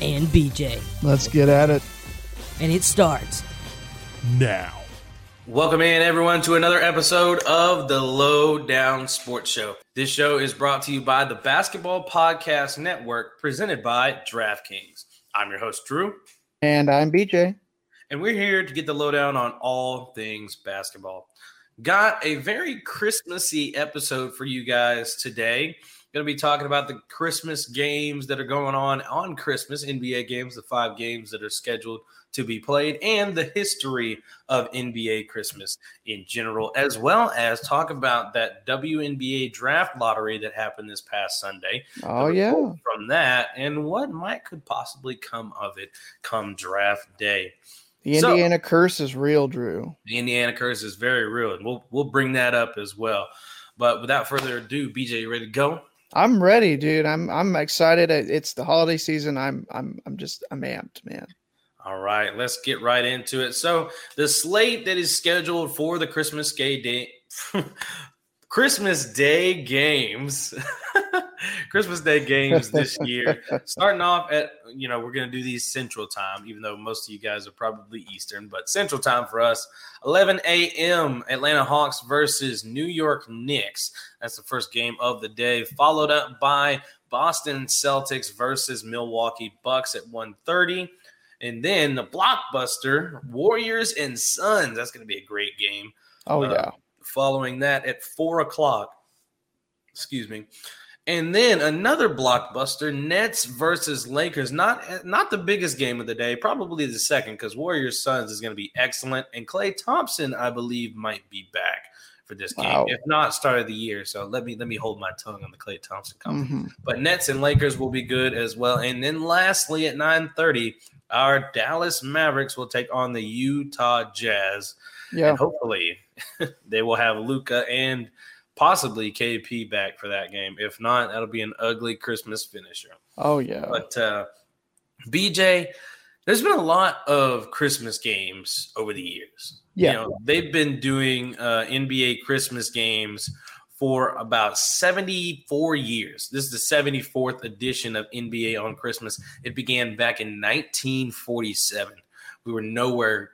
And BJ. Let's get at it. And it starts now. Welcome in, everyone, to another episode of the Low Down Sports Show. This show is brought to you by the Basketball Podcast Network, presented by DraftKings. I'm your host, Drew, And I'm BJ. and we're here to get the lowdown on all things basketball. Got a very Christmassy episode for you guys today. Going to be talking about the Christmas games that are going on on Christmas, NBA games, the five games that are scheduled to be played, and the history of NBA Christmas in general, as well as talk about that WNBA draft lottery that happened this past Sunday. Oh, yeah. From that, and what might could possibly come of it come draft day. The So- Indiana curse is real, Drew. The Indiana curse is very real, and we'll we'll bring that up as well. But without further ado, BJ, you ready to go? I'm ready, dude. I'm I'm excited. It's the holiday season. I'm I'm I'm just I'm amped, man. All right, let's get right into it. So the slate that is scheduled for the Christmas Day day Christmas Day games. Christmas Day games this year. Starting off at, you know, we're going to do these Central Time, even though most of you guys are probably Eastern, but Central Time for us, 11 a.m. Atlanta Hawks versus New York Knicks. That's the first game of the day, followed up by Boston Celtics versus Milwaukee Bucks at 1:30. And then the blockbuster Warriors and Suns. That's going to be a great game. Oh Uh, yeah. Following that at four o'clock. Excuse me. And then another blockbuster, Nets versus Lakers. Not not the biggest game of the day, probably the second, because Warriors Suns is going to be excellent. And Klay Thompson, I believe, might be back for this game, Wow. if not start of the year. So let me let me hold my tongue on the Klay Thompson comment. hmm But Nets and Lakers will be good as well. And then lastly at 9:30, our Dallas Mavericks will take on the Utah Jazz. Yeah. And hopefully they will have Luka and possibly KP back for that game. If not, that'll be an ugly Christmas finisher. Oh yeah. But uh BJ, there's been a lot of Christmas games over the years. Yeah. You know, they've been doing uh, NBA Christmas games for about 74 years. This is the 74th edition of NBA on Christmas. It began back in 1947. We were nowhere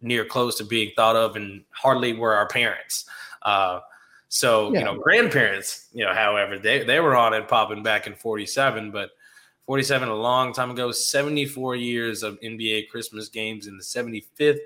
near close to being thought of, and hardly were our parents. Uh, so, Yeah. you know, grandparents, you know, however, they, they were on it popping back in 47, but 47 a long time ago, 74 years of NBA Christmas games, and the 75th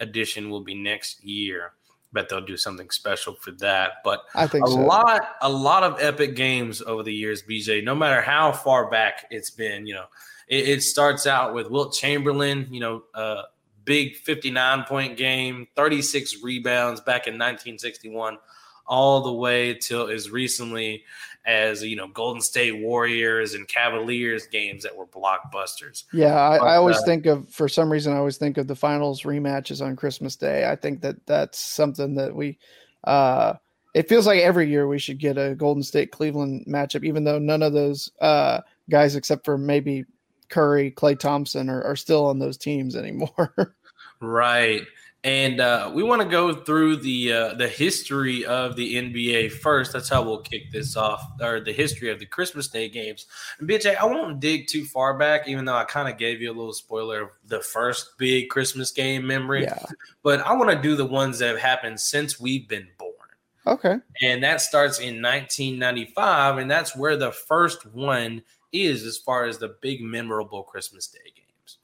edition will be next year. Bet they'll do something special for that. But I think a so. lot, a lot of epic games over the years, BJ. No matter how far back it's been, you know, it, it starts out with Wilt Chamberlain, you know, uh, big 59 point game, 36 rebounds back in 1961, all the way till as recently as you know Golden State Warriors and Cavaliers games that were blockbusters. Yeah, I, But, I always uh, think of for some reason I always think of the finals rematches on Christmas Day. I think that that's something that we uh it feels like every year we should get a Golden State Cleveland matchup, even though none of those uh guys except for maybe Curry, Klay Thompson are, are still on those teams anymore. Right. And uh, we want to go through the uh, the history of the NBA first. That's how we'll kick this off, or the history of the Christmas Day games. And BJ, I won't dig too far back, even though I kind of gave you a little spoiler of the first big Christmas game memory. yeah. But I want to do the ones that have happened since we've been born. Okay. And that starts in 1995, and that's where the first one is as far as the big memorable Christmas Day games.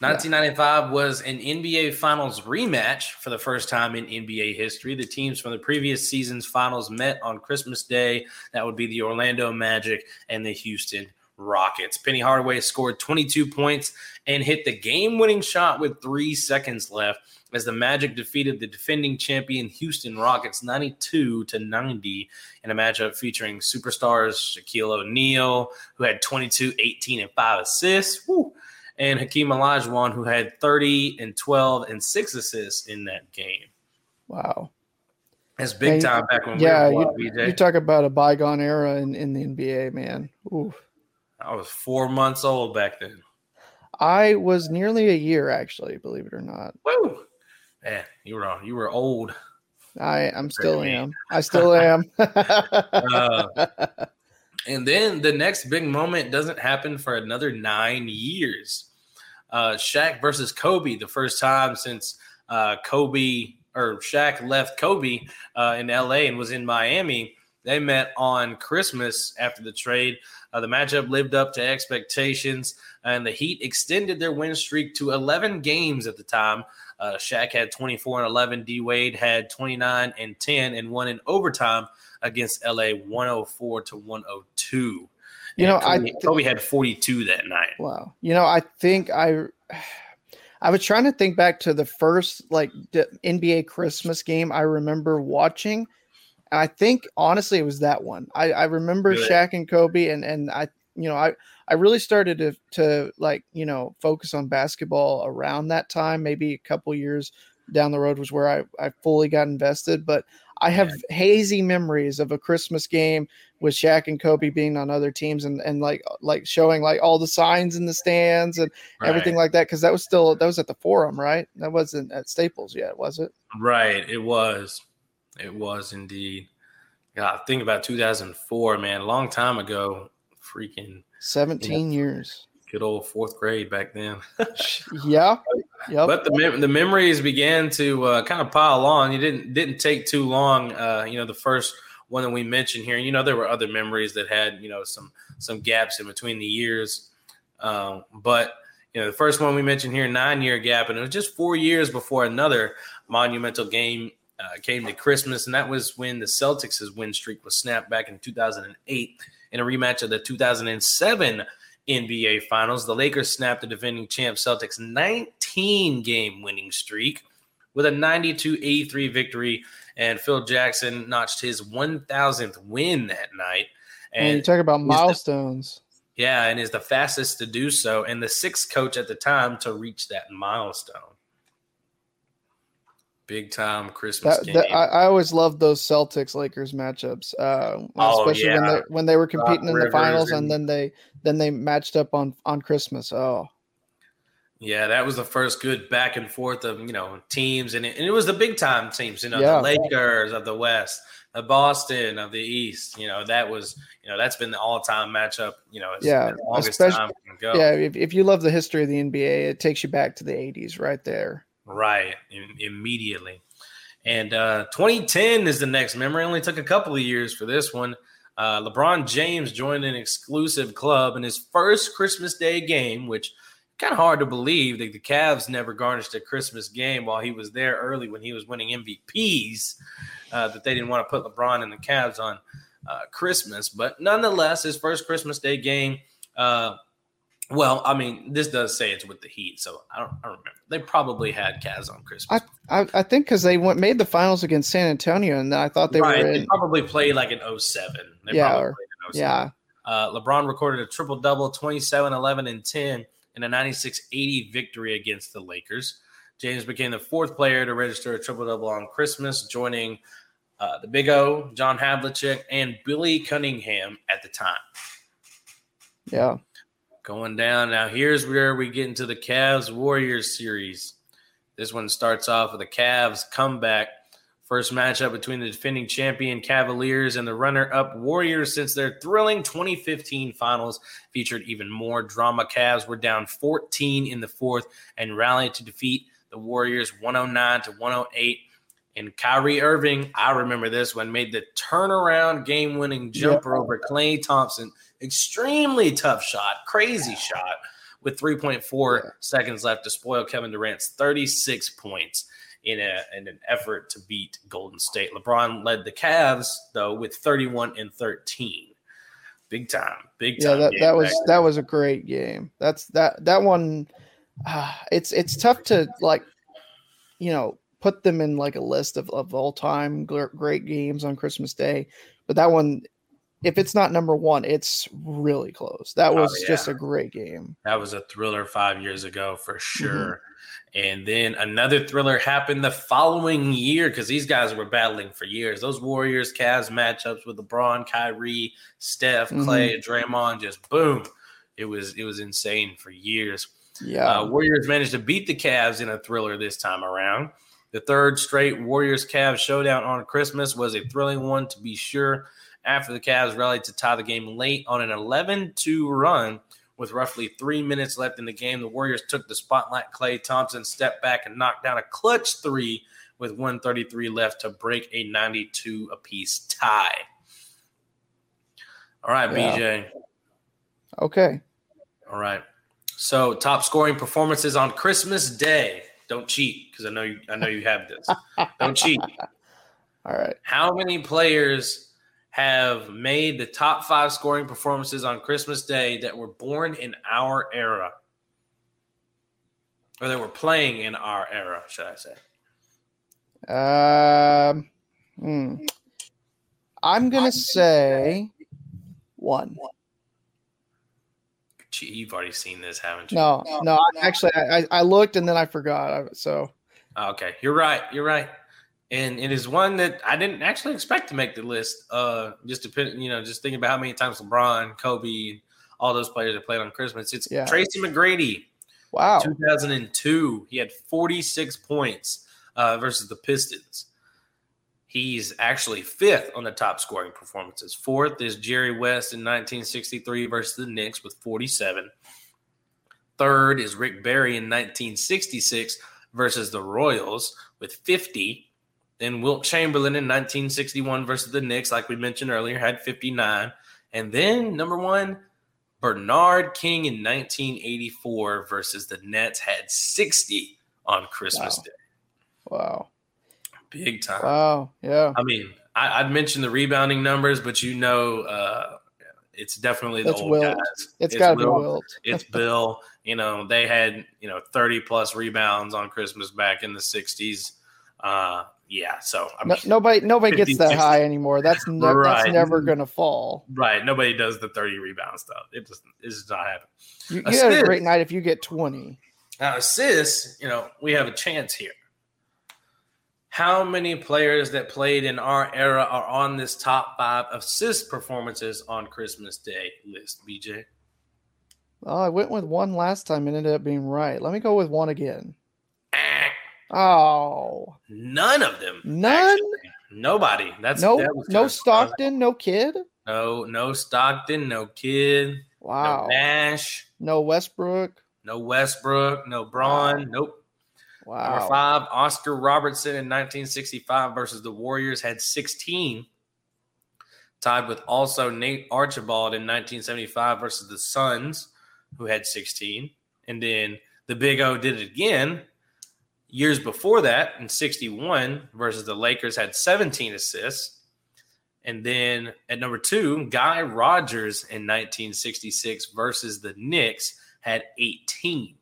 1995 was an NBA Finals rematch for the first time in NBA history. The teams from the previous season's finals met on Christmas Day. That would be the Orlando Magic and the Houston Rockets. Penny Hardaway scored 22 points and hit the game winning shot with three seconds left as the Magic defeated the defending champion Houston Rockets 92 to 90 in a matchup featuring superstars Shaquille O'Neal, who had 22, 18, and 5 assists, woo, and Hakeem Olajuwon, who had 30 and 12 and 6 assists in that game. Wow. That's big Yeah, time back when Yeah, we were you, BJ. you talk about a bygone era in, in the NBA, man. Ooh. I was four months old back then. I was nearly a year, actually, believe it or not. Woo! Man, you were you were old. I I'm still me. am. I still am. Uh, and then the next big moment doesn't happen for another nine years. Uh, Shaq versus Kobe, the first time since uh, Kobe or Shaq left Kobe uh, in LA and was in Miami. They met on Christmas after the trade. Uh, the matchup lived up to expectations, and the Heat extended their win streak to 11 games at the time. Uh, Shaq had 24 and 11. D Wade had 29 and 10, and won in overtime against LA 104 to 102. You know, I Kobe, th- Kobe had 42 that night. Wow. You know, I think I I was trying to think back to the first like NBA Christmas game I remember watching. And I think honestly it was that one. I, I remember Really? Shaq and Kobe and and I you know I I really started to to like you know focus on basketball around that time. Maybe a couple years down the road was where I I fully got invested. But I have hazy memories of a Christmas game with Shaq and Kobe being on other teams and, and like like showing like all the signs in the stands and everything like that because that was still that was at the Forum, right? That wasn't at Staples yet, was it? Right. It was. It was indeed. God, think about 2004, man. A long time ago. Freaking Seventeen years. good old fourth grade back then. Yeah. Yep. But the mem- the memories began to uh, kind of pile on. You didn't didn't take too long. Uh, you know, the first one that we mentioned here. You know, there were other memories that had you know some some gaps in between the years. Um, but you know, the first one we mentioned here, nine year gap, and it was just four years before another monumental game uh, came to Christmas, and that was when the Celtics' win streak was snapped back in 2008 in a rematch of the 2007 NBA Finals. The Lakers snapped the defending champ Celtics 19 game winning streak with a 92 83 victory, and Phil Jackson notched his 1000th win that night. and you talk about the- milestones. yeah, and is the fastest to do so, and the sixth coach at the time to reach that milestone. Big time Christmas That, game. that I, I always loved those Celtics Lakers matchups, uh, Oh, especially when they when they were competing in the finals and- and then they then they matched up on on Christmas. Oh, Yeah, that was the first good back and forth of you know teams, and it, and it was the big time teams. You know, Yeah. the Lakers of the West, the Boston of the East. You know, that was you know that's been the all time matchup. You know, Yeah, as long time yeah. If, if you love the history of the NBA, it takes you back to the '80s, right there. Right, im- immediately. And uh, 2010 is the next memory. Only took a couple of years for this one. Uh, LeBron James joined an exclusive club in his first Christmas Day game, which kind of hard to believe that the Cavs never garnished a Christmas game while he was there early when he was winning MVPs. Uh, that they didn't want to put LeBron and the Cavs on uh, Christmas, but nonetheless, his first Christmas Day game. Well, I mean, this does say it's with the Heat, so I don't, I don't remember. They probably had Cavs on Christmas. I I think because they went made the finals against San Antonio, and I thought they right, were they probably played like an 07. They Yeah, probably or- played in 07. Yeah, Uh, LeBron recorded a triple double, 27, 11, and 10 in a 96 80 victory against the Lakers. James became the fourth player to register a triple double on Christmas, joining uh, the Big O, John Havlicek, and Billy Cunningham at the time. yeah. Going down. Now, here's where we get into the Cavs Warriors series. This one starts off with a Cavs comeback. First matchup between the defending champion Cavaliers and the runner up Warriors since their thrilling 2015 finals featured even more drama. Cavs were down 14 in the fourth and rallied to defeat the Warriors 109 to 108. And Kyrie Irving, I remember this one, made the turnaround game winning jumper over Klay Thompson extremely tough shot, crazy shot with 3.4 seconds left to spoil Kevin Durant's 36 points in, a, in an effort to beat Golden State. LeBron led the Cavs, though, with 31 and 13. big time, big Yeah, time. that, that was that was a great game. That's that that one. Uh, it's it's tough to like, you know, put them in like a list of, of all time great games on Christmas Day, but that one, if it's not number one, it's really close. That Oh, was just a great game. That was a thriller five years ago for Mm-hmm. sure. And then another thriller happened the following year because these guys were battling for years. Those Warriors Cavs matchups with LeBron, Kyrie, Steph, Mm-hmm. Klay, Draymond, just boom. It was it was insane for years. Yeah, Uh, Warriors managed to beat the Cavs in a thriller this time around. The third straight Warriors Cavs showdown on Christmas was a thrilling one to be sure. After the Cavs rallied to tie the game late on an 11 2 run with roughly three minutes left in the game, the Warriors took the spotlight. Klay Thompson stepped back and knocked down a clutch three with 133 left to break a 92 apiece tie. All right, Yeah. BJ. okay. All right. So top scoring performances on Christmas Day. Don't cheat because I know you I know you have this. Don't cheat. All right. How many players have made the top five scoring performances on Christmas Day that were born in our era? Or that were playing in our era, should I say? Um, hmm. I'm gonna say one. Gee, You've already seen this, haven't you? No, no. I- Actually, I, I I looked and then I forgot. So Okay, you're right. You're right. And it is one that I didn't actually expect to make the list. Uh, just depend, you know, just thinking about how many times LeBron, Kobe, all those players have played on Christmas. It's Yeah. Tracy McGrady, wow. 2002. He had 46 points uh, versus the Pistons. He's actually fifth on the top scoring performances. Fourth is Jerry West in 1963 versus the Knicks with 47. Third is Rick Barry in 1966 versus the Royals with 50. Then Wilt Chamberlain in 1961 versus the Knicks, like we mentioned earlier, had 59. And then number one, Bernard King in 1984 versus the Nets had 60 on Christmas Wow. Day. Wow. Big time. Wow. Yeah. I mean, I, I'd mentioned the rebounding numbers, but you know, uh, it's definitely the That's old Wilt. guys. It's got to be Wilt. It's Bill. You know, they had you know thirty plus rebounds on Christmas back in the '60s. Uh, yeah, so I No, nobody nobody gets that 60. high anymore. That's ne- Right. that's never gonna fall. right? Nobody does the thirty rebound stuff. It just it's just not happening. You, you had a great night if you get twenty. Now, assists, you know, we have a chance here. How many players that played in our era are on this top five assist performances on Christmas Day list, BJ? Oh, I went with one last time and ended up being right. Let me go with one again. Ah, Oh, None of them. None? actually. Nobody. That's no, that no. Stockton, no Kidd. No, no Stockton, no Kidd, Wow, no Nash, no Westbrook. no Westbrook, no Braun. Nope. Wow. Number five, Oscar Robertson in 1965 versus the Warriors had 16. Tied with also Nate Archibald in 1975 versus the Suns, who had 16. And then the Big O did it again years before that in 61 versus the Lakers had 17 assists. And then at number two, Guy Rodgers in 1966 versus the Knicks had 18.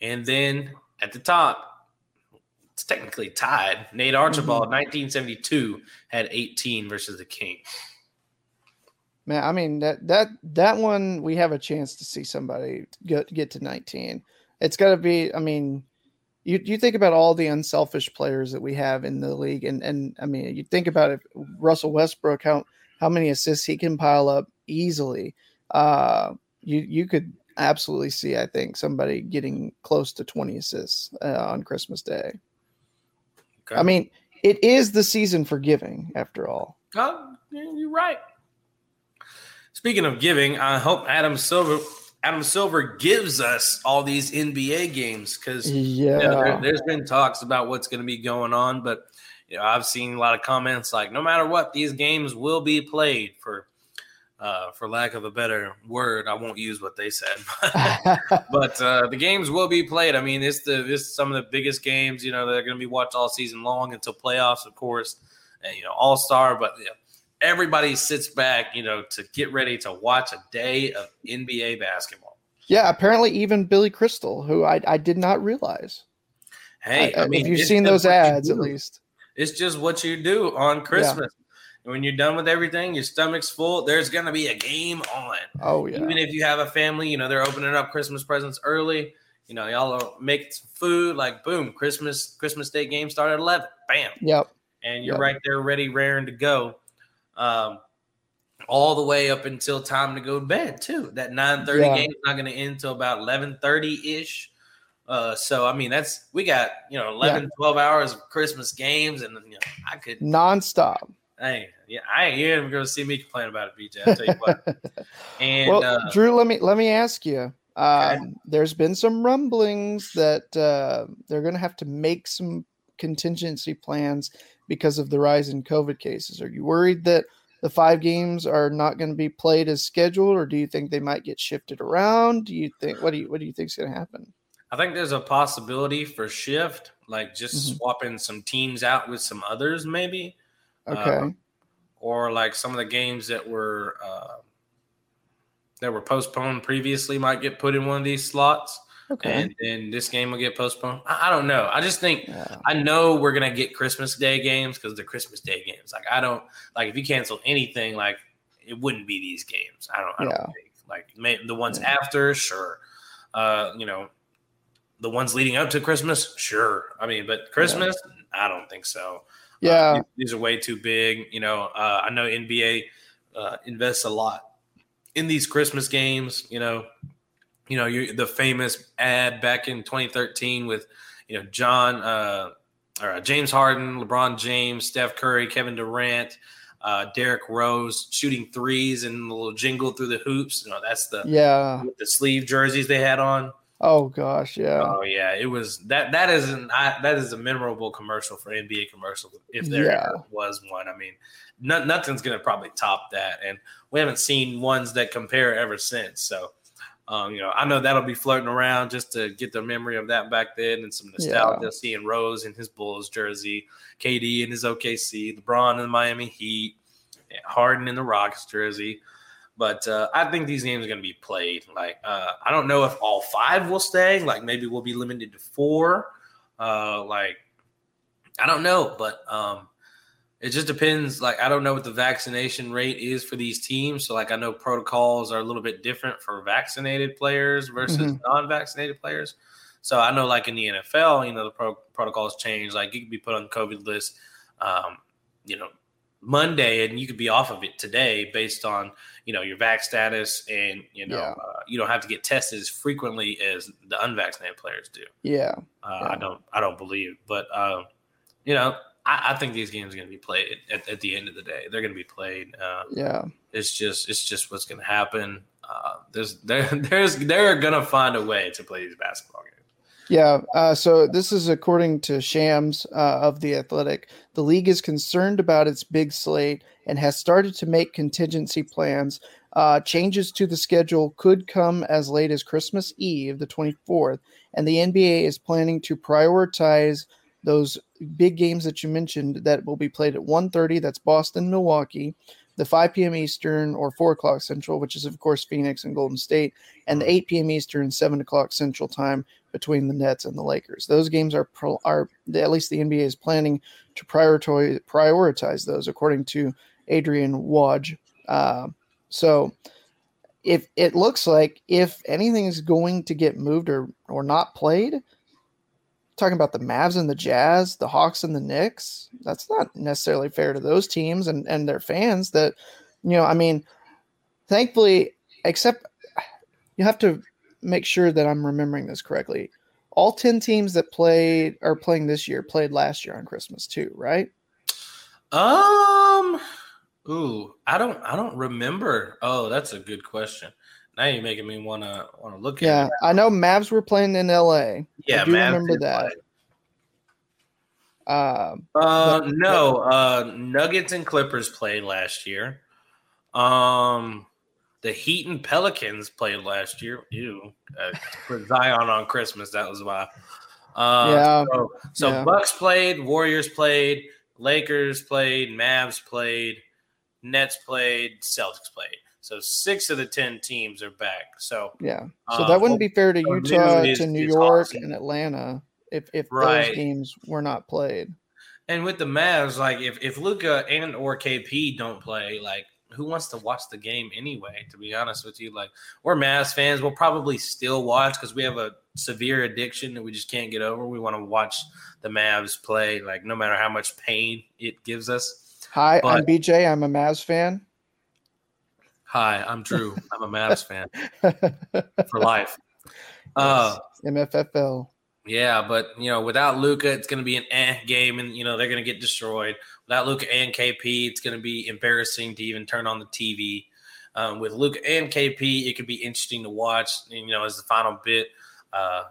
And then at the top, it's technically tied. Nate Archibald, mm-hmm. 1972, had 18 versus the Kings. man. I mean that that that one we have a chance to see somebody get get to nineteen. It's got to be. I mean, you you think about all the unselfish players that we have in the league, and and I mean, you think about it. Russell Westbrook, how how many assists he can pile up easily. Uh, you you could absolutely see, I think, somebody getting close to twenty assists uh, on Christmas Day. Okay. I mean, it is the season for giving, after all. Oh, you're right. Speaking of giving, I hope Adam Silver Adam Silver gives us all these NBA games because Yeah, you know, there, there's been talks about what's going to be going on, but you know, I've seen a lot of comments like, no matter what, these games will be played. For uh, for lack of a better word, I won't use what they said, but uh, the games will be played. I mean, it's the it's some of the biggest games. You know, they're going to be watched all season long until playoffs, of course, and you know, All Star. But yeah, everybody sits back, you know, to get ready to watch a day of NBA basketball. Yeah, apparently even Billy Crystal, who I, I did not realize. Hey, I, I, mean, if you've seen those ads, at least. It's just what you do on Christmas. And when you're done with everything, your stomach's full, there's going to be a game on. Oh yeah, Even if you have a family, you know, they're opening up Christmas presents early. You know, y'all making some food, like boom, Christmas Christmas Day game started at 11. Bam. yep, And you're Yep. right there ready, raring to go. Um, all the way up until time to go to bed, too. That 9:30 Yeah. game is not going to end until about 11:30-ish. Uh, so I mean that's we got you know 11 12 hours of christmas games and you know i could nonstop. Hey, yeah, I ain't even going to see me complain about it, BJ. I'll tell you what. And well, uh, Drew, let me let me ask you. Um, Okay. There's been some rumblings that uh, they're going to have to make some contingency plans because of the rise in COVID cases. Are you worried that the five games are not going to be played as scheduled, or do you think they might get shifted around? Do you think what do you what do you think is going to happen? I think there's a possibility for shift, like just Mhm. swapping some teams out with some others, maybe, Okay, Uh, or like some of the games that were uh, that were postponed previously might get put in one of these slots, okay, and then this game will get postponed. I, I don't know. I just think yeah. I know we're gonna get Christmas Day games because the Christmas Day games. Like I don't like if you cancel anything, like it wouldn't be these games. I don't. I Yeah. don't think like may, the ones Yeah. after, sure. Uh, you know, the ones leading up to Christmas, sure. I mean, but Christmas, I don't think so. Uh, yeah, these, these are way too big. You know, uh, I know NBA uh, invests a lot in these Christmas games. You know, you know, you the famous ad back in 2013 with you know John uh, or uh, James Harden, LeBron James, Steph Curry, Kevin Durant. Uh, Derrick Rose shooting threes and the little jingle through the hoops. You know, that's the yeah. the sleeve jerseys they had on. Oh gosh, yeah, Oh yeah, it was that. That is an I, that is a memorable commercial for NBA commercial if there Yeah. was one. I mean, no, nothing's gonna probably top that, and we haven't seen ones that compare ever since. So, um, you know, I know that'll be floating around just to get the memory of that back then and some nostalgia. Seeing Rose in his Bulls jersey, KD in his OKC, LeBron in the Miami Heat, Harden in the Rockets jersey. But uh, I think these games are going to be played. Like uh, I don't know if all five will stay. Like maybe we'll be limited to four. Uh, like I don't know, but um, it just depends. Like I don't know what the vaccination rate is for these teams. So like I know protocols are a little bit different for vaccinated players versus Mhm. non-vaccinated players. So I know like in the NFL, you know the pro- protocols change. Like you could be put on the COVID list, um, you know, Monday, and you could be off of it today based on you know your vac status, and you know Yeah. uh, you don't have to get tested as frequently as the unvaccinated players do. yeah. Uh, Yeah. I don't I don't believe, but um, you know I, I think these games are going to be played at, at the end of the day. They're going to be played. Uh, Yeah. it's just it's just what's going to happen. Uh, there's there, there's they're going to find a way to play these basketball games. Yeah. Uh, so this is according to Shams uh, of the Athletic. The league is concerned about its big slate and has started to make contingency plans. Uh, changes to the schedule could come as late as Christmas Eve, the 24th, and the NBA is planning to prioritize those big games that you mentioned that will be played at 1.30 that's boston milwaukee the 5 p.m eastern or 4 o'clock central which is of course phoenix and golden state and the 8 p.m eastern 7 o'clock central time between the nets and the lakers. Those games are pro- are at least the nba is planning to prioritize prioritize those according to adrian woj uh, so if it looks like if anything is going to get moved or or not played talking about the Mavs and the Jazz, the Hawks and the Knicks. That's not necessarily fair to those teams and, and their fans that, you know, I mean, thankfully, except you have to make sure that I'm remembering this correctly. All 10 teams that played are playing this year played last year on Christmas too, right? Um, ooh, I don't I don't remember. Oh, that's a good question. Now you're making me want to want to look at Yeah. I know Mavs were playing in LA. Yeah, I remember that. Um, Uh, But- no, uh, Nuggets and Clippers played last year. Um, the Heat and Pelicans played last year. Ew, uh, put Zion on Christmas. That was why. Uh, Yeah. So, so Yeah. Bucks played, Warriors played, Lakers played, Mavs played. Nets played, Celtics played. So six of the ten teams are back. So Yeah. So Uh, that wouldn't well, be fair to Utah, is- to New York, awesome. and Atlanta if if Right. those games were not played. And with the Mavs, like if if Luka and or KP don't play, like who wants to watch the game anyway? To be honest with you, like we're Mavs fans, we'll probably still watch because we have a severe addiction that we just can't get over. We want to watch the Mavs play, like no matter how much pain it gives us. Hi, I'm BJ. I'm a Mavs fan. Hi, I'm Drew. I'm a Mavs fan for life. Uh, MFFL. Yeah, but you know, without Luka, it's going to be an eh game, and you know they're going to get destroyed. Without Luka and KP, it's going to be embarrassing to even turn on the TV. Um, with Luka and KP, it could be interesting to watch. You know, as the final bit, uh,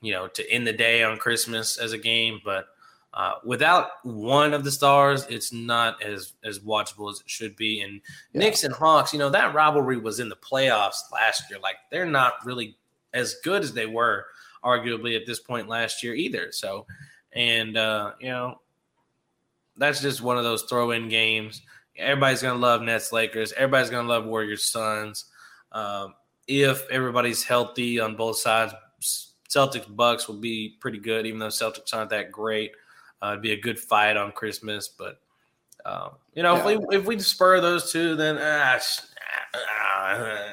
you know, to end the day on Christmas as a game. But uh, without one of the stars, it's not as as watchable as it should be. And Yeah. Knicks and Hawks, you know, that rivalry was in the playoffs last year. Like they're not really as good as they were arguably at this point last year either. So, and uh, you know, that's just one of those throw-in games. Everybody's gonna love Nets, Lakers. Everybody's gonna love Warriors, Suns. Um, if everybody's healthy on both sides, Celtics Bucks will be pretty good. Even though Celtics aren't that great, uh, it'd be a good fight on Christmas. But um, you know, Yeah. if we if we spur those two, then ah,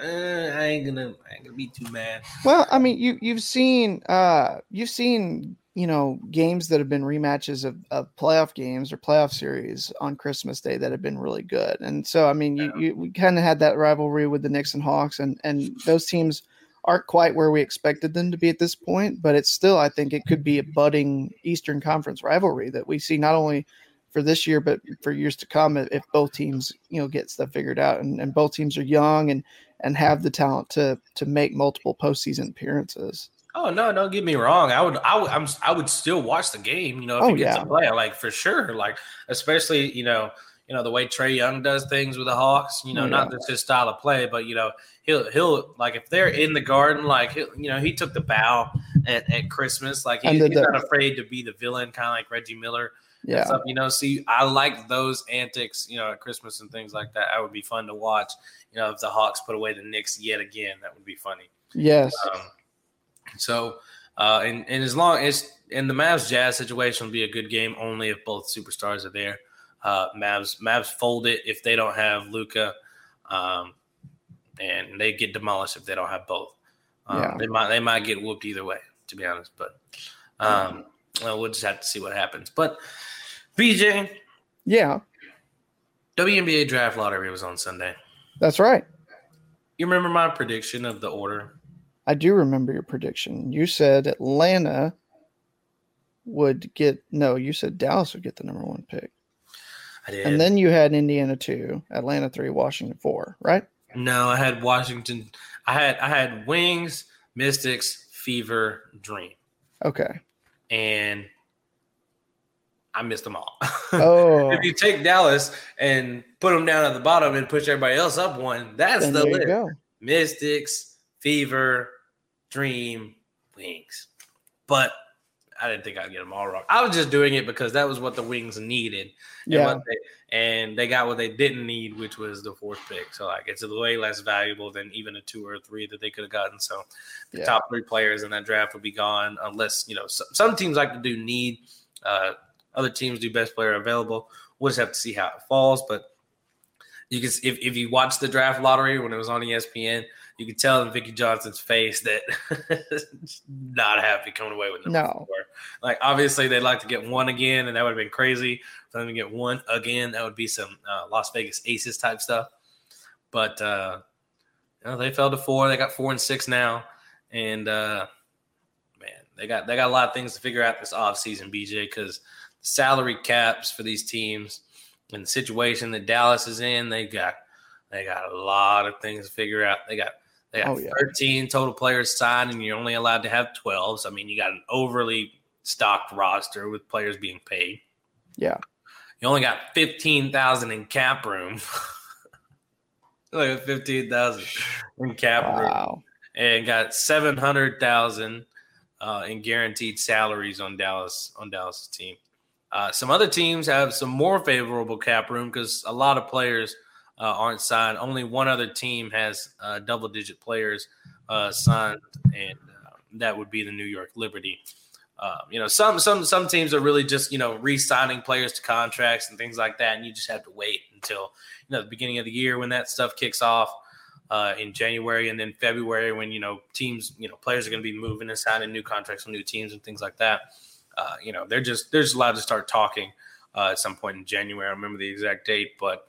eh, I ain't gonna I ain't gonna be too mad. Well, I mean, you you've seen uh you've seen you know games that have been rematches of, of playoff games or playoff series on Christmas Day that have been really good, and so I mean, you, you we kind of had that rivalry with the Knicks and Hawks, and and those teams aren't quite where we expected them to be at this point, but it's still I think it could be a budding Eastern Conference rivalry that we see not only for this year but for years to come if, both teams you know get stuff figured out and, and both teams are young and and have the talent to to make multiple postseason appearances. Oh no, don't get me wrong. I would, I would, I'm, I would still watch the game. You know, if Oh, yeah. to play, like for sure. Like especially, you know, you know the way Trae Young does things with the Hawks. You know, Oh, not just his style of play, but you know, he'll, he'll like if they're in the garden, like he'll, you know, he took the bow at, at Christmas. Like he, he's the- not afraid to be the villain, kind of like Reggie Miller. Yeah, stuff, you know, see, I like those antics, you know, at Christmas and things like that. That would be fun to watch. You know, if the Hawks put away the Knicks yet again, that would be funny. yes, Um, so, uh, and, and as long as in the Mavs Jazz situation will be a good game only if both superstars are there. Uh, Mavs Mavs fold it if they don't have Luka, um, and they get demolished if they don't have both. Um, Yeah. They might they might get whooped either way, to be honest. But um, well, we'll just have to see what happens. But BJ, yeah, WNBA draft lottery was on Sunday. that's right. You remember my prediction of the order? I do remember your prediction. You said Atlanta would get no. You said Dallas would get the number one pick, I did. and then you had Indiana two, Atlanta three, Washington four. Right? No, I had Washington. I had I had Wings, Mystics, Fever, Dream, Okay. and I missed them all. Oh, if you take Dallas and put them down at the bottom and push everybody else up one, that's then the list. Mystics, Fever, Dream, Wings. But I didn't think I'd get them all wrong. I was just doing it because that was what the Wings needed. And, Yeah. what they, and they got what they didn't need, which was the fourth pick. So like it's way less valuable than even a two or a three that they could have gotten. So the Yeah. top three players in that draft would be gone unless you know some, some teams like to do need. Uh, other teams do best player available. We'll just have to see how it falls. But you can if if you watch the draft lottery when it was on ESPN, you could tell in Vickie Johnson's face that not happy coming away with number No. four. Like obviously they'd like to get one again, and that would have been crazy for them to get one again. That would be some uh, Las Vegas Aces type stuff. But uh, you know, they fell to four. They got four and six now, and uh, man, they got they got a lot of things to figure out this offseason, BJ, because salary caps for these teams and the situation that Dallas is in, they got they got a lot of things to figure out. They got they got Oh, yeah. 13 total players signed, and you're only allowed to have 12. So I mean, you got an overly stocked roster with players being paid. Yeah. You only got 15,000 in cap room. Look at 15,000 in cap room and got 700,000 uh, in guaranteed salaries on Dallas on Dallas's team. Uh, some other teams have some more favorable cap room because a lot of players uh, aren't signed. Only one other team has uh, double digit players uh, signed, and uh, that would be the New York Liberty. Uh, you know, some some some teams are really just you know re-signing players to contracts and things like that, and you just have to wait until you know the beginning of the year when that stuff kicks off uh, in January, and then February when you know teams you know players are going to be moving and signing new contracts with new teams and things like that. Uh, you know, they're just they're just allowed to start talking at some point in January. I remember the exact date, but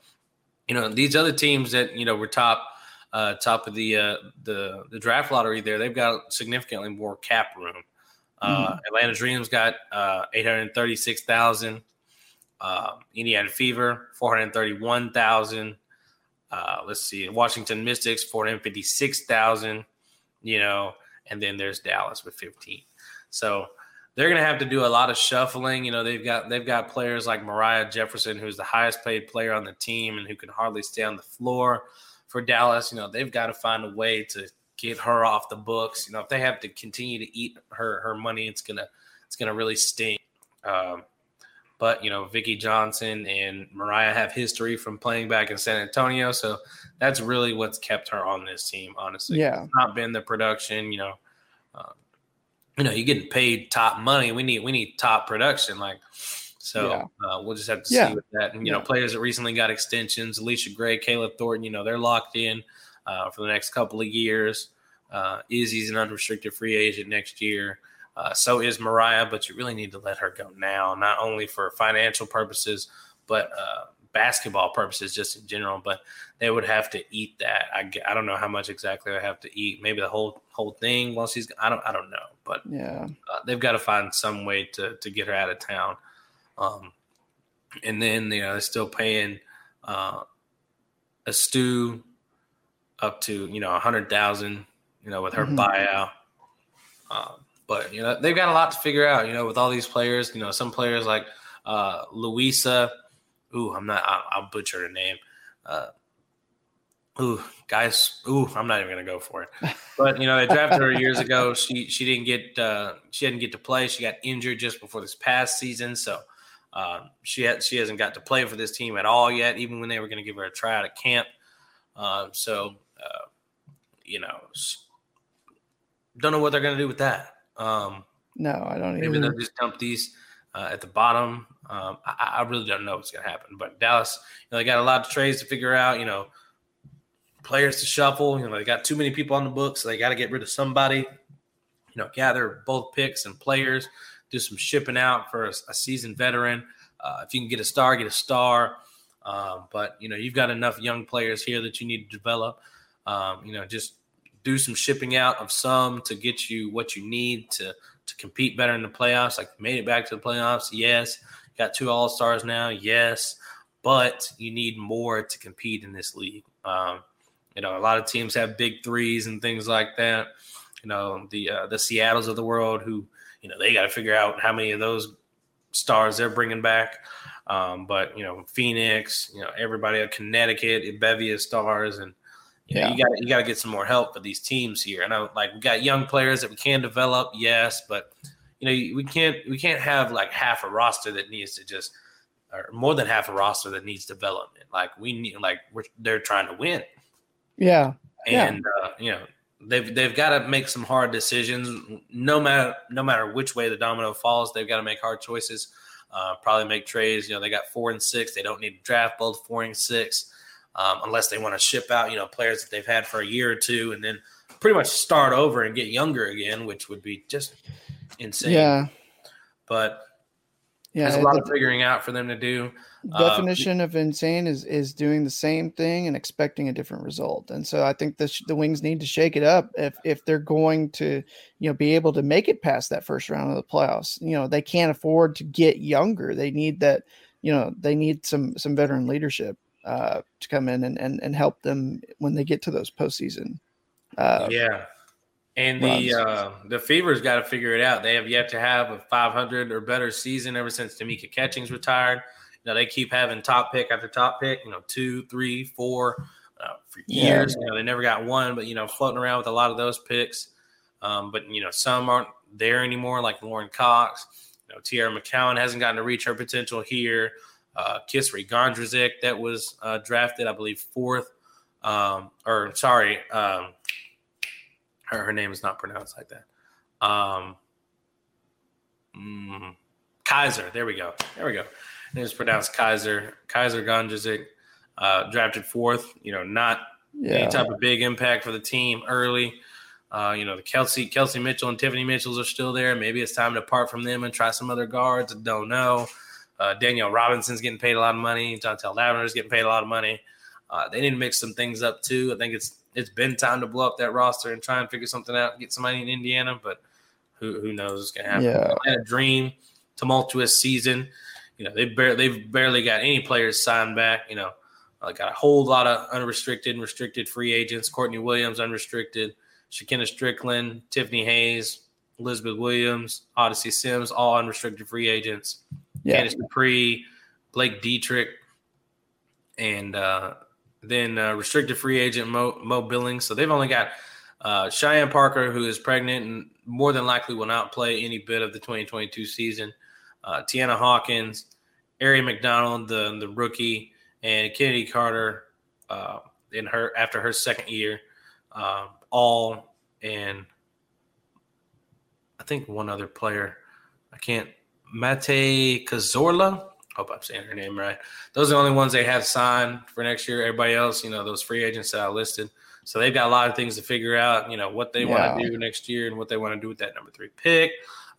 you know these other teams that you know were top uh, top of the uh, the the draft lottery there, they've got significantly more cap room. Uh, mm-hmm. Atlanta Dreams got uh, eight hundred thirty six thousand. Uh, Indiana Fever four hundred thirty one thousand. Uh, let's see, Washington Mystics four hundred fifty six thousand. You know, and then there's Dallas with fifteen. So they're going to have to do a lot of shuffling. You know, they've got they've got players like Moriah Jefferson, who's the highest paid player on the team and who can hardly stay on the floor for Dallas. You know, they've got to find a way to get her off the books. You know, if they have to continue to eat her her money, it's gonna it's gonna really stink. Um, but you know, Vickie Johnson and Moriah have history from playing back in San Antonio, so that's really what's kept her on this team. Honestly, yeah, it's not been the production. You know, um, you know, you're getting paid top money. We need we need top production. Like, so yeah. uh, we'll just have to yeah. see with that. And you yeah. know, players that recently got extensions, Allisha Gray, Kayla Thornton. You know, they're locked in uh, for the next couple of years. Uh, Izzy's an unrestricted free agent next year. Uh, so is Moriah, but you really need to let her go now, not only for financial purposes, but uh, basketball purposes just in general. But they would have to eat that. I, I don't know how much exactly they have to eat. Maybe the whole whole thing while she's I don't I don't know. But yeah, uh, they've got to find some way to to get her out of town. Um, and then you know they're still paying uh, stew up to you know a hundred thousand. You know with her mm-hmm. buyout. Um, but you know they've got a lot to figure out. You know with all these players. You know some players like uh, Louisa ooh, I'm not. I'll, I'll butcher the name. Uh, ooh, guys, ooh, I'm not even gonna go for it. But you know, they drafted her years ago. She she didn't get uh, she didn't get to play. She got injured just before this past season, so uh, she had she hasn't got to play for this team at all yet. Even when they were going to give her a tryout at camp, uh, so uh, you know, don't know what they're going to do with that. Um, no, I don't. Even. Maybe either. they'll just dump these uh, at the bottom. Um, I, I, really don't know what's going to happen. But Dallas, you know, they got a lot of trades to figure out. You know, players to shuffle. You know, they got too many people on the books, so they got to get rid of somebody. You know, gather both picks and players. Do some shipping out for a, a seasoned veteran. Uh, if you can get a star, get a star. Um, but you know, you've got enough young players here that you need to develop. Um, you know, just do some shipping out of some to get you what you need to to compete better in the playoffs. Like made it back to the playoffs, yes. Got two All Stars now, yes. But you need more to compete in this league. Um, you know, a lot of teams have big threes and things like that. You know, the uh, the Seattle's of the world who you know they got to figure out how many of those stars they're bringing back. Um, but you know, Phoenix, you know, everybody at Connecticut, Bevy of stars, and you know, yeah. you got you got to get some more help for these teams here. And I like we got young players that we can develop, yes, but you know we can't we can't have like half a roster that needs to just or more than half a roster that needs development. Like we need like we're they're trying to win. Yeah, and yeah. Uh, you know they've they've got to make some hard decisions. No matter no matter which way the domino falls, they've got to make hard choices. Uh, probably make trades. You know they got four and six. They don't need to draft both four and six um, unless they want to ship out, you know, players that they've had for a year or two, and then pretty much start over and get younger again, which would be just insane. Yeah, but yeah, there's a lot the, of figuring out for them to do. Definition uh, of insane is is doing the same thing and expecting a different result, and so I think the the Wings need to shake it up if if they're going to you know be able to make it past that first round of the playoffs. You know, they can't afford to get younger. They need that. You know, they need some some veteran leadership uh, to come in and, and, and help them when they get to those postseason. Uh, yeah. And the uh, the Fever's got to figure it out. They have yet to have a 500 or better season ever since Tamika Catchings retired. You know, they keep having top pick after top pick. You know, two, three, four uh, for years. Yeah. You know, they never got one, but you know, floating around with a lot of those picks. Um, but you know, some aren't there anymore, like Lauren Cox. You know, Teaira McCowan hasn't gotten to reach her potential here. Uh, Kisri Gondrezick that was uh, drafted, I believe, fourth. Um, or sorry, um, her, her name is not pronounced like that. Um, mm, Kaiser. There we go. There we go. It was pronounced Kaiser. Kaiser Gondrezick, uh, drafted fourth. You know, not Yeah. any type of big impact for the team early. Uh, you know, the Kelsey, Kelsey Mitchell and Tiffany Mitchells are still there. Maybe it's time to part from them and try some other guards. I don't know. Uh, Danielle Robinson's getting paid a lot of money. Jantel Lavender's getting paid a lot of money. Uh, they need to mix some things up too. I think it's it's been time to blow up that roster and try and figure something out. Get somebody in Indiana, but who who knows what's gonna happen? Yeah. They had a dream, tumultuous season. You know, they've barely they've barely got any players signed back. You know, uh, got a whole lot of unrestricted and restricted free agents. Courtney Williams unrestricted, Shekinna Stricklen, Tiffany Hayes, Elizabeth Williams, Odyssey Sims, all unrestricted free agents. Yeah. Dupree, Blake Dietrick, and uh, then uh, restricted free agent Mo, Mo Billings. So they've only got uh, Cheyenne Parker, who is pregnant and more than likely will not play any bit of the 2022 season. Uh, Tianna Hawkins, Aari McDonald, the the rookie, and Chennedy Carter uh, in her after her second year, um, all and I think one other player. I can't Maite Cazorla. Hope I'm saying her name right. Those are the only ones they have signed for next year. Everybody else, you know, those free agents that I listed. So they've got a lot of things to figure out, you know, what they want to do next year and what they want to do with that number three pick,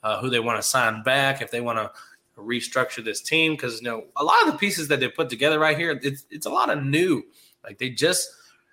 uh, who they want to sign back, if they want to restructure this team. Because, you know, a lot of the pieces that they put together right here, it's, it's a lot of new. Like they just,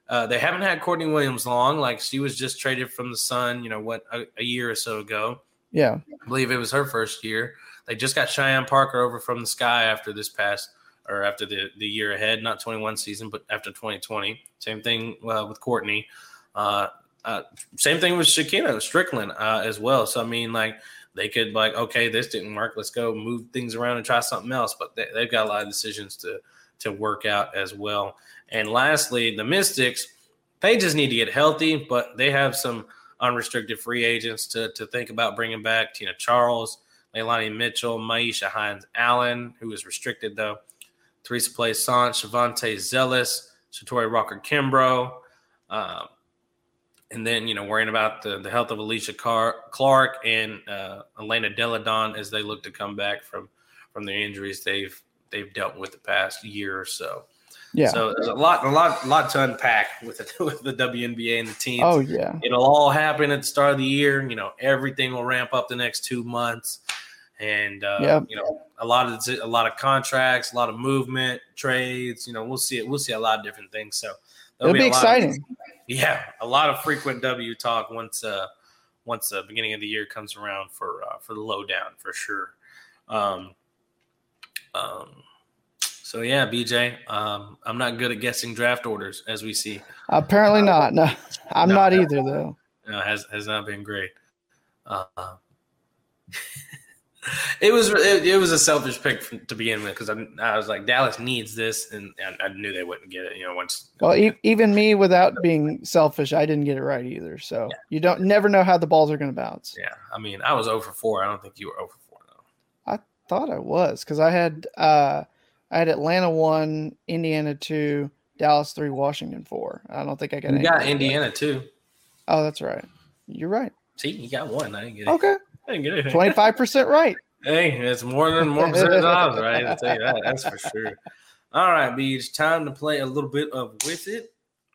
uh, they haven't had Courtney Williams long. Like she was just traded from the Sun, you know, what, a, a year or so ago. Yeah. I believe it was her first year. They just got Cheyenne Parker over from the sky after this past or after the, the year ahead, not 21 season, but after 2020. Same thing uh, with Courtney. Uh, uh, same thing with Shekinna Stricklen uh, as well. So, I mean, like, they could, like, okay, this didn't work. Let's go move things around and try something else. But they, they've got a lot of decisions to, to work out as well. And lastly, the Mystics, they just need to get healthy, but they have some unrestricted free agents to, to think about bringing back Tina Charles, Leilani Mitchell, Myisha Hines Allen, who is restricted though, Theresa Plaisance, Shavonte Zellous, Shatori Walker Kimbrough, um, and then you know worrying about the, the health of Alysha Car- Clark and uh, Elena Delle Donne as they look to come back from from the injuries they've they've dealt with the past year or so. Yeah. So there's a lot, a lot, a lot to unpack with the, with the WNBA and the teams. Oh yeah. It'll all happen at the start of the year. You know, everything will ramp up the next two months, and uh, you know, a lot of a lot of contracts, a lot of movement, trades. You know, we'll see it. We'll see a lot of different things. So It'll be a lot of- exciting. yeah, a lot of frequent W talk once uh once the beginning of the year comes around for uh, for the lowdown for sure. Um, um, so yeah, BJ, um, I'm not good at guessing draft orders as we see. Apparently not. No, I'm No, not no. either though. Uh, has has not been great. Uh, it was it, it was a selfish pick from, to begin with because I, I was like Dallas needs this and, and I knew they wouldn't get it. You know once Well, e- even me, without being selfish, I didn't get it right either. So you don't never know how the balls are going to bounce. yeah, I mean I was over four. I don't think you were over four though. I thought I was because I had uh, I had Atlanta one, Indiana two, Dallas three, Washington four. I don't think I got. You got. Indiana too. Oh, that's right. You're right. See, you got one. I didn't get it. Okay, I didn't get it. twenty five percent right. Hey, it's more than more percent than I was right. I'll tell you that. That's for sure. All right, B. It's time to play a little bit of with it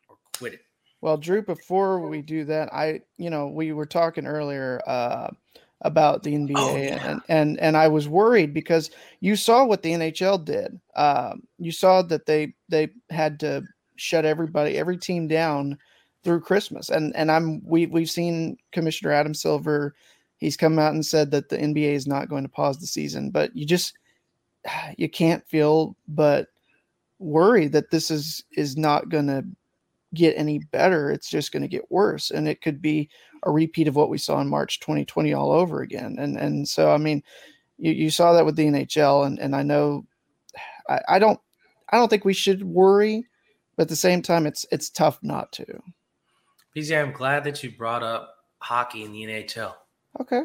or quit it. Well, Drew, before we do that, I, you know, we were talking earlier uh, about the NBA, Oh, yeah. and, and and I was worried because you saw what the NHL did. Um, you saw that they they had to shut everybody, every team down through Christmas, and and I'm we we've seen Commissioner Adam Silver. He's come out and said that the NBA is not going to pause the season, but you just you can't feel but worry that this is is not going to get any better. It's just going to get worse, and it could be a repeat of what we saw in March 2020 all over again. And and so I mean, you, you saw that with the NHL, and and I know I, I don't I don't think we should worry, but at the same time, it's it's tough not to. PZ, I'm glad that you brought up hockey in the NHL. Okay,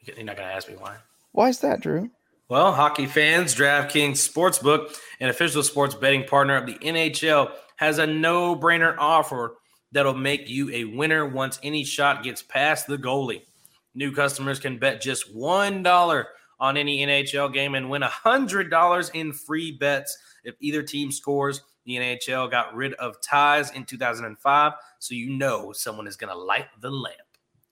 You're not going to ask me why. why is that, Drew? Well, hockey fans, DraftKings Sportsbook, an official sports betting partner of the NHL, has a no brainer offer that'll make you a winner once any shot gets past the goalie. New customers can bet just $1 on any NHL game and win $100 in free bets if either team scores. The NHL got rid of ties in 2005, so you know someone is going to light the lamp.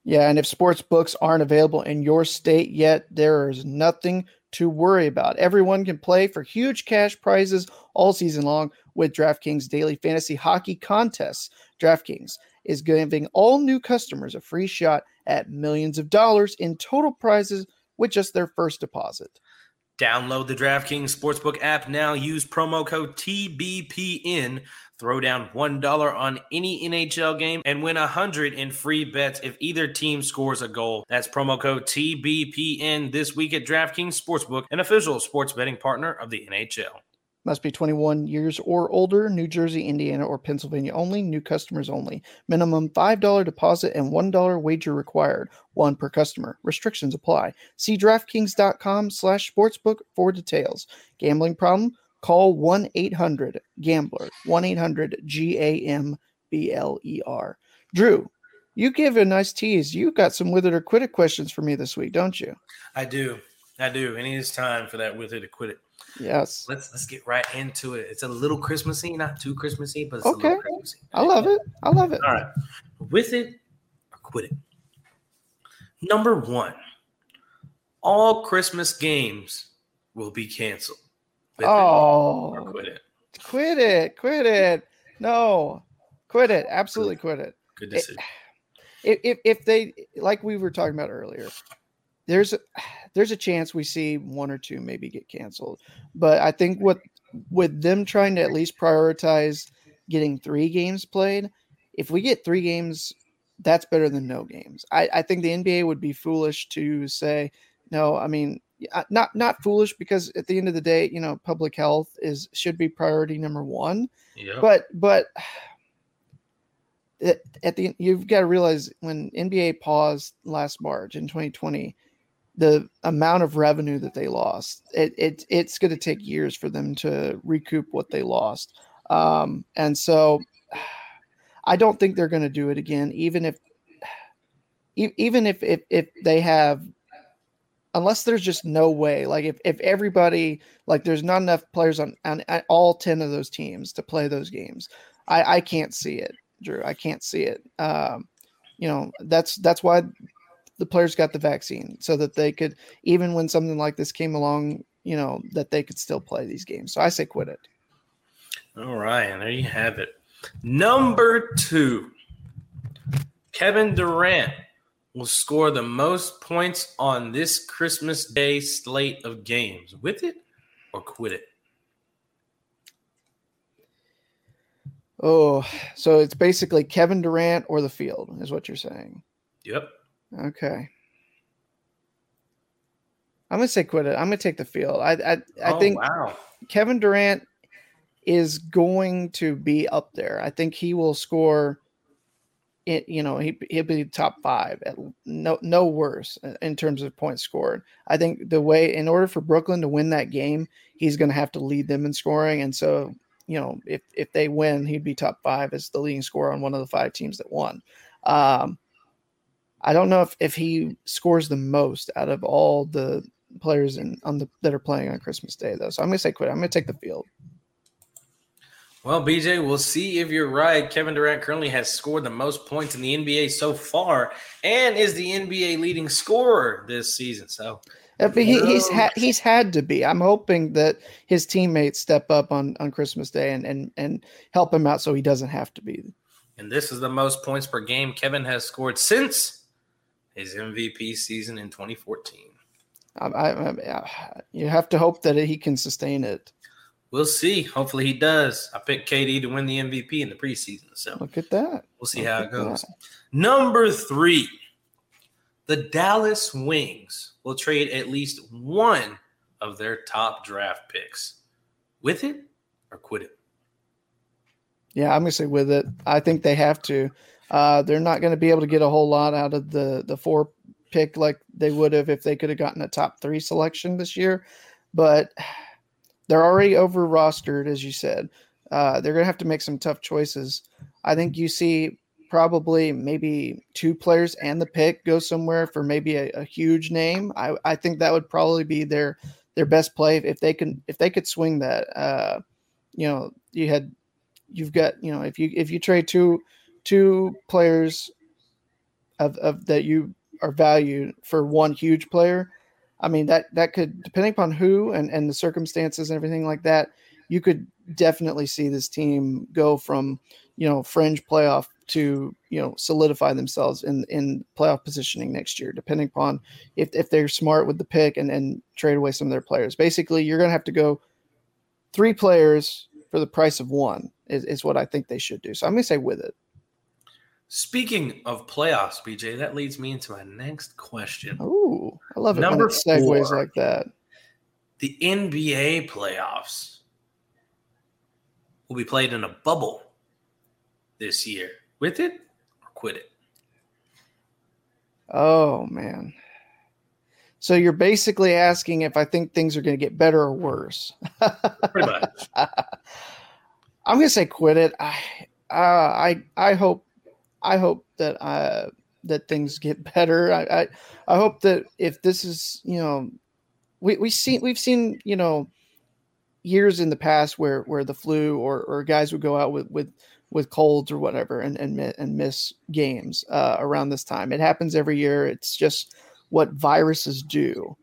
Yeah, and if sports books aren't available in your state yet, there is nothing to worry about. Everyone can play for huge cash prizes all season long with DraftKings daily fantasy hockey contests. DraftKings is giving all new customers a free shot at millions of dollars in total prizes with just their first deposit. Download the DraftKings Sportsbook app now. Use promo code TBPN. Throw down $1 on any NHL game and win 100 in free bets if either team scores a goal. That's promo code TBPN this week at DraftKings Sportsbook, an official sports betting partner of the NHL. Must be 21 years or older, New Jersey, Indiana, or Pennsylvania only, new customers only. Minimum $5 deposit and $1 wager required, one per customer. Restrictions apply. See DraftKings.com slash sportsbook for details. Gambling problem? Call 1 800 Gambler, 1 800 G A M B L E R. Drew, you give a nice tease. You got some with it or quit it questions for me this week, don't you? I do. I do. And it is time for that with it or quit it. Yes. Let's let's get right into it. It's a little Christmassy, not too Christmassy, but it's Okay. a little Christmassy. I love it. I love it. All right. With it or quit it. Number one, all Christmas games will be canceled. It Oh, quit it. quit it. Quit it. No, quit it. Absolutely quit it. Good decision. if, if if they like we were talking about earlier there's a, there's a chance we see one or two maybe get canceled but i think what with them trying to at least prioritize getting three games played if we get three games that's better than no games i, I think the nba would be foolish to say no i mean not not foolish because at the end of the day you know public health is should be priority number one Yep. but but at, the you've got to realize when NBA paused last March in 2020, the amount of revenue that they lost, it, it it's going to take years for them to recoup what they lost. Um, and so I don't think they're going to do it again, even if even if if, if they have unless there's just no way like if, if everybody like there's not enough players on, on, on all 10 of those teams to play those games i i can't see it drew i can't see it. Um you know that's that's why the players got the vaccine so that they could even when something like this came along you know that they could still play these games so i say quit it. All right, and there you have it. Number two, Kevin Durant will score the most points on this Christmas Day slate of games. With it or quit it? oh so it's basically kevin durant or the field is what you're saying Yep. okay i'm gonna say quit it i'm gonna take the field i i, I Oh, think wow. Kevin Durant is going to be up there. I think he will score. It you know he he'll be top five at no no worse in terms of points scored. I think the way in order for Brooklyn to win that game, he's going to have to lead them in scoring, and so you know if if they win, he'd be top five as the leading scorer on one of the five teams that won. Um, I don't know if if he scores the most out of all the players in on the that are playing on Christmas Day though. So I'm gonna say quit. I'm gonna take the field. Well, BJ, we'll see if you're right. Kevin Durant currently has scored the most points in the NBA so far and is the NBA leading scorer this season. So, he, he's No. had he's had to be. I'm hoping that his teammates step up on on Christmas Day and and and help him out so he doesn't have to be. and this is the most points per game Kevin has scored since his MVP season in 2014. I, I, I, you have to hope that he can sustain it. We'll see. Hopefully, he does. I picked KD to win the MVP in the preseason. So, Look at that. we'll see Look how it goes. that. Number three, the Dallas Wings will trade at least one of their top draft picks. With it or quit it? Yeah, I'm gonna say with it. I think they have to. Uh, they're not going to be able to get a whole lot out of the the four pick like they would have if they could have gotten a top three selection this year. but they're already over rostered, as you said. Uh, they're going to have to make some tough choices. I think you see probably maybe two players and the pick go somewhere for maybe a, a huge name. I, I think that would probably be their their best play if they can if they could swing that. Uh, you know, you had you've got you know if you if you trade two two players of, of that you are valued for one huge player, I mean that that could depending upon who and and the circumstances and everything like that, you could definitely see this team go from you know fringe playoff to you know solidify themselves in in playoff positioning next year, depending upon if if they're smart with the pick and and trade away some of their players. Basically, you're going to have to go three players for the price of one is, is what I think they should do. So I'm going to say with it. Speaking of playoffs, BJ, that leads me into my next question. Ooh, I love it Number when segues four. like that. The NBA playoffs will be played in a bubble this year. With it or quit it? Oh man. So you're basically asking if I think things are going to get better or worse. Pretty much. I'm going to say quit it. I uh, I I hope I hope that uh that things get better. I, I I hope that if this is you know we we seen we've seen you know years in the past where where the flu or or guys would go out with with with colds or whatever and and and miss games uh, around this time. It happens every year. It's just what viruses do.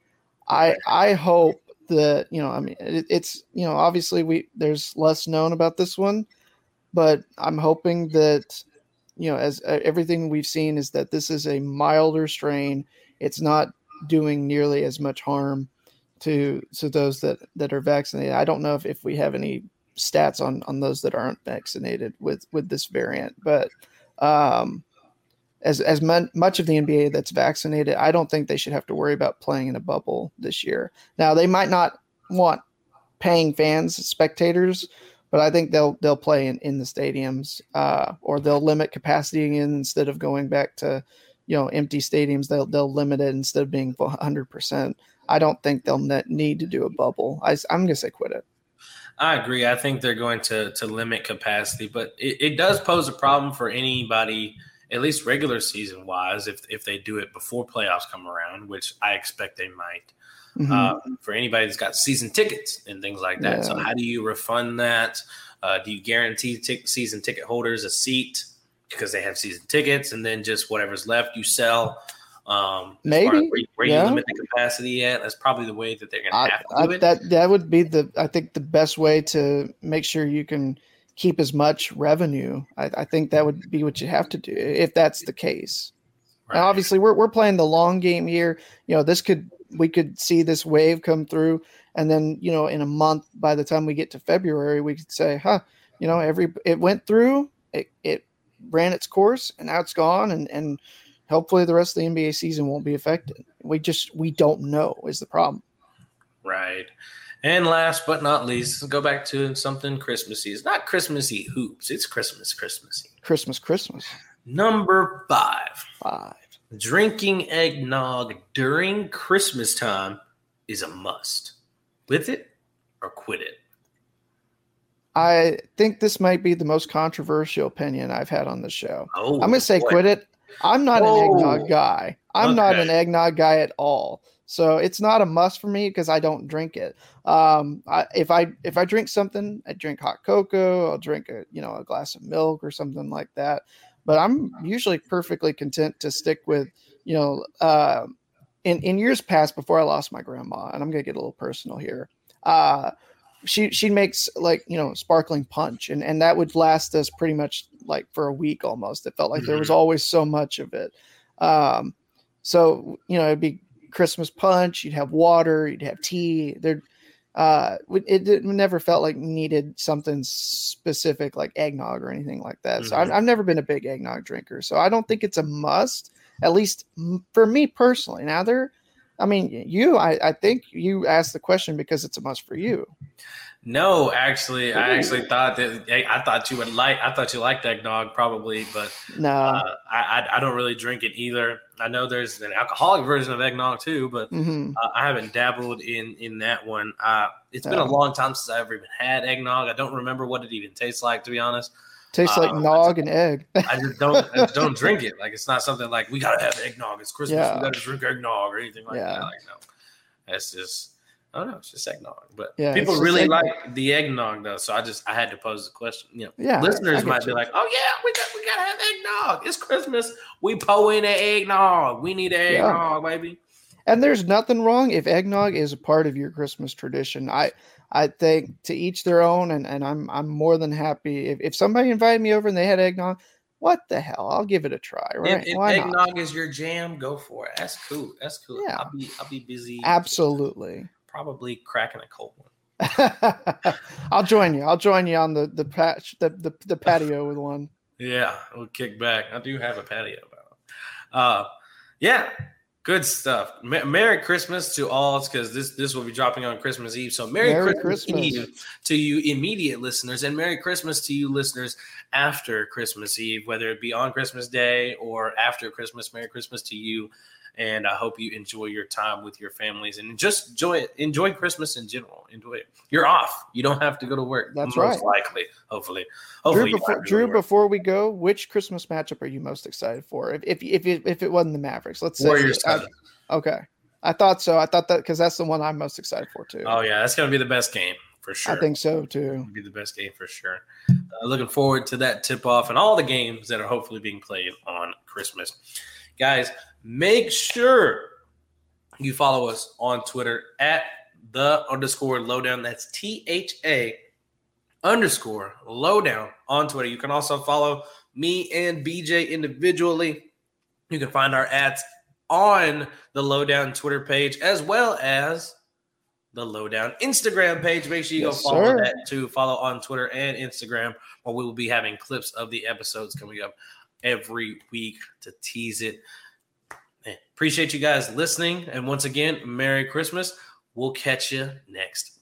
I I hope that you know I mean it, it's you know obviously we there's less known about this one, but I'm hoping that you know as uh, everything we've seen is that this is a milder strain. It's not doing nearly as much harm to to those that that are vaccinated. I don't know if, if we have any stats on on those that aren't vaccinated with with this variant, but um, as as mon- much of the NBA that's vaccinated, I don't think they should have to worry about playing in a bubble this year. Now they might not want paying fans, spectators, but I think they'll they'll play in, in the stadiums, uh, or they'll limit capacity again instead of going back to you know empty stadiums. They'll they'll limit it instead of being 100. percent I don't think they'll need to do a bubble. I, am gonna say quit it. I agree. I think they're going to to limit capacity, but it, it does pose a problem for anybody, at least regular season wise, if if they do it before playoffs come around, which I expect they might. Mhm. Uh, for anybody that's got season tickets and things like that. So how do you refund that? Uh, do you guarantee tic- season ticket holders a seat because they have season tickets, and then just whatever's left you sell? Um, as far as Maybe, where, you- where yeah. you limit the capacity at. That's probably the way that they're going to have to I, do it. that that would be the I think the best way to make sure you can keep as much revenue. I, I think that would be what you have to do if that's the case. Right. Now, obviously, we're we're playing the long game here. You know, this could we could see this wave come through, and then you know, in a month, by the time we get to February, we could say, huh, you know, every it went through, it it ran its course, and now it's gone, and and hopefully the rest of the NBA season won't be affected. We just we don't know is the problem. Right. And last but not least, go back to something Christmassy. It's not Christmassy hoops. It's Christmas, Christmassy. Christmas, Christmas, Number five. five. Drinking eggnog during Christmas time is a must. With it or quit it. I think this might be the most controversial opinion I've had on the show. Oh, I'm going to say boy. quit it. I'm not Whoa. an eggnog guy. I'm not an eggnog guy at all. So it's not a must for me because I don't drink it. Um, I, if I if I drink something, I drink hot cocoa. I'll drink a you know a glass of milk or something like that. But I'm usually perfectly content to stick with you know uh, in in years past before I lost my grandma, and I'm gonna get a little personal here. Uh, she she makes like you know sparkling punch, and and that would last us pretty much like for a week almost. It felt like there was always so much of it. Um, so you know it'd be Christmas punch. You'd have water. You'd have tea. There, uh, it, it never felt like needed something specific like eggnog or anything like that. So I've, Mhm. I've never been a big eggnog drinker. So I don't think it's a must. At least for me personally. Now there, I mean, you, I, I think you asked the question because it's a must for you. No, actually, I actually thought that I thought you would like. I thought you liked eggnog, probably, but No, uh, I, I I don't really drink it either. I know there's an alcoholic version of eggnog too, but hmm uh, I haven't dabbled in in that one. Uh, it's been a long time since I ever even had eggnog. I don't remember what it even tastes like, to be honest. tastes like uh, nog and egg. I just don't I just don't drink it. Like it's not something like we gotta have eggnog. It's Christmas. Yeah. We gotta drink eggnog or anything like Yeah. that. Like no, that's just I don't know. It's just eggnog. But Yeah, people really eggnog. like the eggnog though, so I just I had to pose the question. You know, Yeah, listeners might be like, "Oh yeah, we got we gotta have eggnog. It's Christmas. We pour in the eggnog. We need the Yeah. eggnog, baby." And there's nothing wrong if eggnog is a part of your Christmas tradition. I I think to each their own, and, and I'm I'm more than happy if, if somebody invited me over and they had eggnog. What the hell? I'll give it a try. Right? If, if Why not? eggnog is your jam, go for it. That's cool. That's cool. Yeah. I'll be I'll be busy. Absolutely. Probably cracking a cold one. I'll join you. I'll join you on the the patch the, the the patio with one. Yeah, we'll kick back. I do have a patio. Uh, yeah, good stuff. Me- Merry Christmas to all, because this this will be dropping on Christmas Eve. So Merry, Merry Christmas, Christmas. Eve to you immediate listeners, and Merry Christmas to you listeners after Christmas Eve, whether it be on Christmas Day or after Christmas. Merry Christmas to you. And I hope you enjoy your time with your families and just enjoy it. Enjoy Christmas in general. Enjoy it. You're off. You don't have to go to work. That's most right. likely. Hopefully. Hopefully. Drew, before, have to go to Drew, before we go, which Christmas matchup are you most excited for? If if if it, if it wasn't the Mavericks, let's say. Warriors. I- okay, I thought so. I thought that because that's the one I'm most excited for too. Oh yeah, that's gonna be the best game for sure. I think so too. It'll be the best game for sure. Uh, looking forward to that tip off and all the games that are hopefully being played on Christmas. Guys, make sure you follow us on Twitter at the underscore lowdown. That's T H A underscore lowdown on Twitter. You can also follow me and BJ individually. You can find our ads on the lowdown Twitter page as well as the lowdown Instagram page. Make sure you Yes, go follow sir. that too. Follow on Twitter and Instagram, where we will be having clips of the episodes coming up every week to tease it. Man, appreciate you guys listening. And once again, Merry Christmas. We'll catch you next